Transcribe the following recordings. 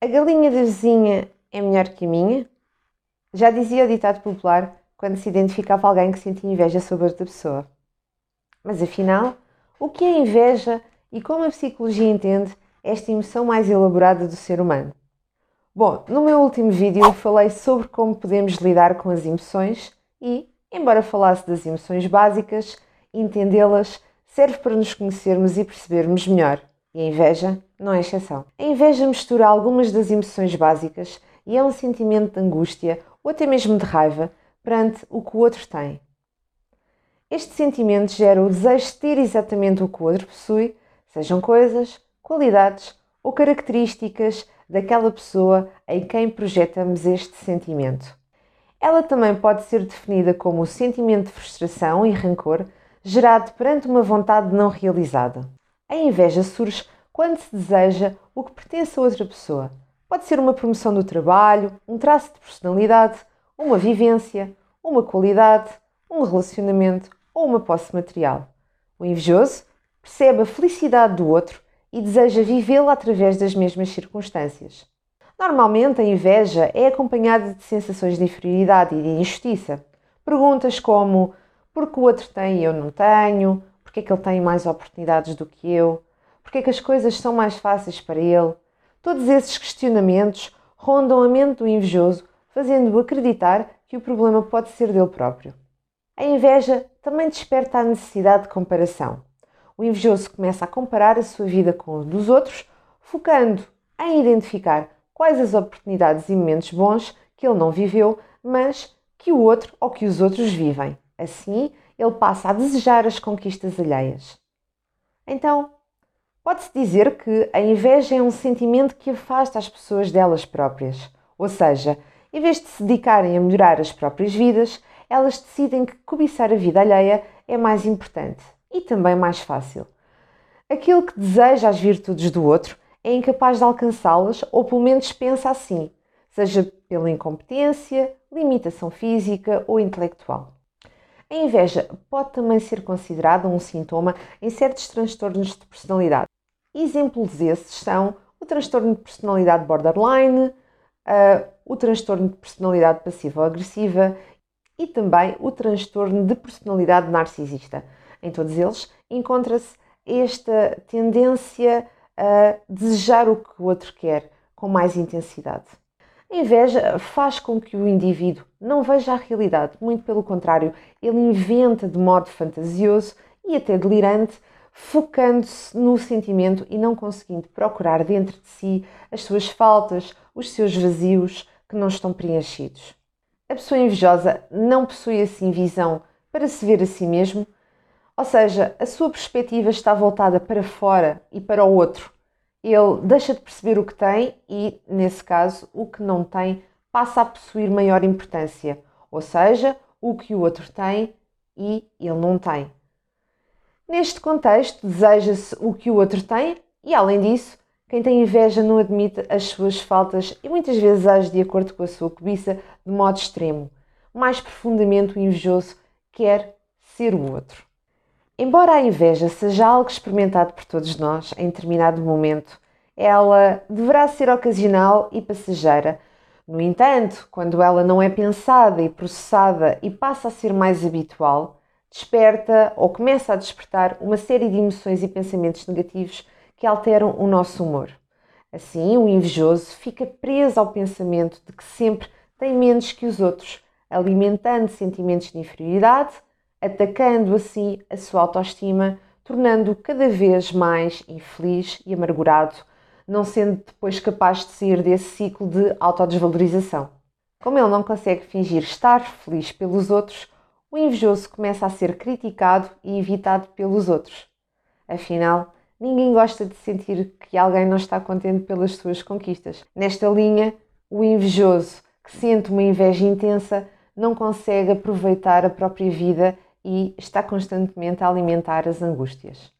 A galinha da vizinha é melhor que a minha? Já dizia o ditado popular quando se identificava alguém que sentia inveja sobre outra pessoa. Mas afinal, o que é inveja e como a psicologia entende esta emoção mais elaborada do ser humano? Bom, no meu último vídeo falei sobre como podemos lidar com as emoções e, embora falasse das emoções básicas, entendê-las serve para nos conhecermos e percebermos melhor. E a inveja não é exceção. A inveja mistura algumas das emoções básicas e é um sentimento de angústia ou até mesmo de raiva perante o que o outro tem. Este sentimento gera o desejo de ter exatamente o que o outro possui, sejam coisas, qualidades ou características daquela pessoa em quem projetamos este sentimento. Ela também pode ser definida como o sentimento de frustração e rancor gerado perante uma vontade não realizada. A inveja surge quando se deseja o que pertence a outra pessoa. Pode ser uma promoção do trabalho, um traço de personalidade, uma vivência, uma qualidade, um relacionamento ou uma posse material. O invejoso percebe a felicidade do outro e deseja vivê-la através das mesmas circunstâncias. Normalmente, a inveja é acompanhada de sensações de inferioridade e de injustiça. Perguntas como: por que o outro tem e eu não tenho? Porque é que ele tem mais oportunidades do que eu, porque é que as coisas são mais fáceis para ele. Todos esses questionamentos rondam a mente do invejoso, fazendo-o acreditar que o problema pode ser dele próprio. A inveja também desperta a necessidade de comparação. O invejoso começa a comparar a sua vida com a dos outros, focando em identificar quais as oportunidades e momentos bons que ele não viveu, mas que o outro ou que os outros vivem. Assim, ele passa a desejar as conquistas alheias. Então, pode-se dizer que a inveja é um sentimento que afasta as pessoas delas próprias. Ou seja, em vez de se dedicarem a melhorar as próprias vidas, elas decidem que cobiçar a vida alheia é mais importante e também mais fácil. Aquele que deseja as virtudes do outro é incapaz de alcançá-las ou pelo menos pensa assim, seja pela incompetência, limitação física ou intelectual. A inveja pode também ser considerada um sintoma em certos transtornos de personalidade. Exemplos desses são o transtorno de personalidade borderline, uh, o transtorno de personalidade passiva-agressiva e também o transtorno de personalidade narcisista. Em todos eles encontra-se esta tendência a desejar o que o outro quer com mais intensidade. A inveja faz com que o indivíduo não veja a realidade, muito pelo contrário, ele inventa de modo fantasioso e até delirante, focando-se no sentimento e não conseguindo procurar dentro de si as suas faltas, os seus vazios que não estão preenchidos. A pessoa invejosa não possui assim visão para se ver a si mesmo, ou seja, a sua perspectiva está voltada para fora e para o outro ele deixa de perceber o que tem e, nesse caso, o que não tem passa a possuir maior importância, ou seja, o que o outro tem e ele não tem. Neste contexto, deseja-se o que o outro tem e, além disso, quem tem inveja não admite as suas faltas e muitas vezes age de acordo com a sua cobiça de modo extremo. Mais profundamente, o invejoso quer ser o outro. Embora a inveja seja algo experimentado por todos nós em determinado momento, ela deverá ser ocasional e passageira. No entanto, quando ela não é pensada e processada e passa a ser mais habitual, desperta ou começa a despertar uma série de emoções e pensamentos negativos que alteram o nosso humor. Assim, o invejoso fica preso ao pensamento de que sempre tem menos que os outros, alimentando sentimentos de inferioridade atacando assim a sua autoestima, tornando-o cada vez mais infeliz e amargurado, não sendo depois capaz de sair desse ciclo de autodesvalorização. Como ele não consegue fingir estar feliz pelos outros, o invejoso começa a ser criticado e evitado pelos outros. Afinal, ninguém gosta de sentir que alguém não está contente pelas suas conquistas. Nesta linha, o invejoso, que sente uma inveja intensa, não consegue aproveitar a própria vida e está constantemente a alimentar as angústias.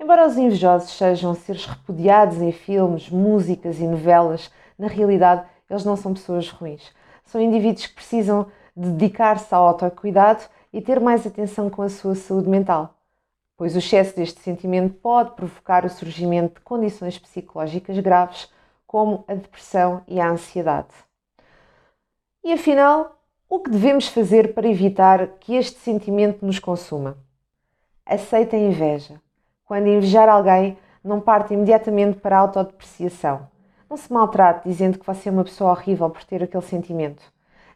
Embora os invejosos sejam seres repudiados em filmes, músicas e novelas, na realidade eles não são pessoas ruins. São indivíduos que precisam dedicar-se ao autocuidado e ter mais atenção com a sua saúde mental, pois o excesso deste sentimento pode provocar o surgimento de condições psicológicas graves, como a depressão e a ansiedade. E afinal, o que devemos fazer para evitar que este sentimento nos consuma? Aceita a inveja. Quando invejar alguém, não parte imediatamente para a autodepreciação. Não se maltrate dizendo que você é uma pessoa horrível por ter aquele sentimento.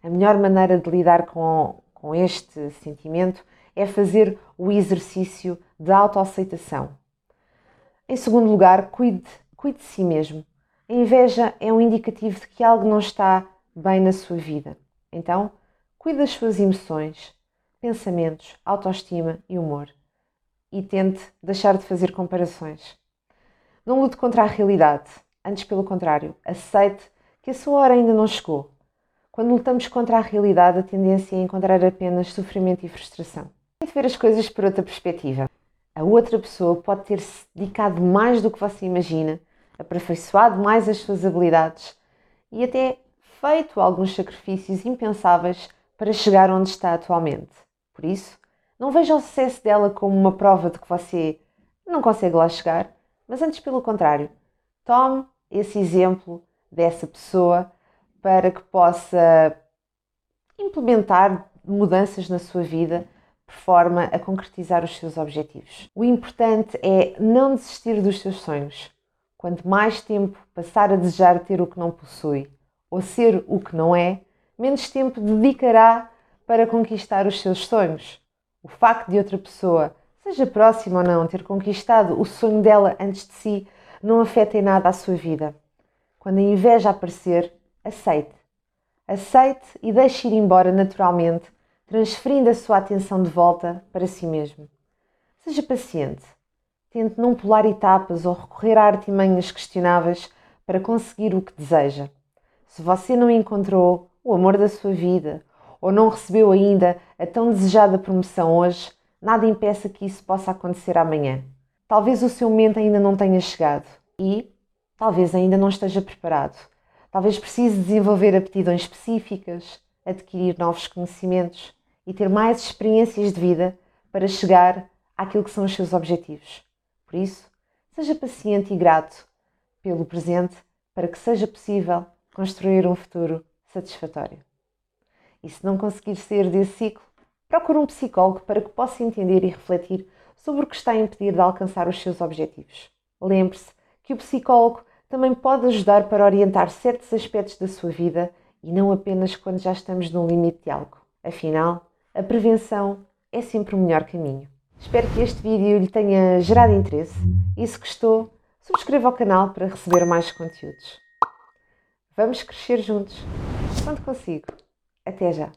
A melhor maneira de lidar com, com este sentimento é fazer o exercício de autoaceitação. Em segundo lugar, cuide, cuide de si mesmo. A inveja é um indicativo de que algo não está bem na sua vida. Então, cuide das suas emoções, pensamentos, autoestima e humor. E tente deixar de fazer comparações. Não lute contra a realidade, antes pelo contrário, aceite que a sua hora ainda não chegou. Quando lutamos contra a realidade, a tendência é encontrar apenas sofrimento e frustração. Tente ver as coisas por outra perspectiva. A outra pessoa pode ter-se dedicado mais do que você imagina, aperfeiçoado mais as suas habilidades e até feito alguns sacrifícios impensáveis para chegar onde está atualmente. Por isso, não veja o sucesso dela como uma prova de que você não consegue lá chegar, mas antes pelo contrário. Tome esse exemplo dessa pessoa para que possa implementar mudanças na sua vida por forma a concretizar os seus objetivos. O importante é não desistir dos seus sonhos. Quanto mais tempo passar a desejar ter o que não possui ou ser o que não é, menos tempo dedicará para conquistar os seus sonhos. O facto de outra pessoa, seja próxima ou não, ter conquistado o sonho dela antes de si, não afeta em nada a sua vida. Quando a inveja aparecer, aceite. Aceite e deixe ir embora naturalmente, transferindo a sua atenção de volta para si mesmo. Seja paciente. Tente não pular etapas ou recorrer a artimanhas questionáveis para conseguir o que deseja. Se você não encontrou o amor da sua vida ou não recebeu ainda a tão desejada promoção hoje, nada impeça que isso possa acontecer amanhã. Talvez o seu momento ainda não tenha chegado e talvez ainda não esteja preparado. Talvez precise desenvolver aptidões específicas, adquirir novos conhecimentos e ter mais experiências de vida para chegar àquilo que são os seus objetivos. Por isso, seja paciente e grato pelo presente para que seja possível construir um futuro satisfatório. E se não conseguir sair desse ciclo, procure um psicólogo para que possa entender e refletir sobre o que está a impedir de alcançar os seus objetivos. Lembre-se que o psicólogo também pode ajudar para orientar certos aspectos da sua vida e não apenas quando já estamos no limite de algo. Afinal, a prevenção é sempre o melhor caminho. Espero que este vídeo lhe tenha gerado interesse e se gostou, subscreva o canal para receber mais conteúdos. Vamos crescer juntos. Quando consigo. Até já!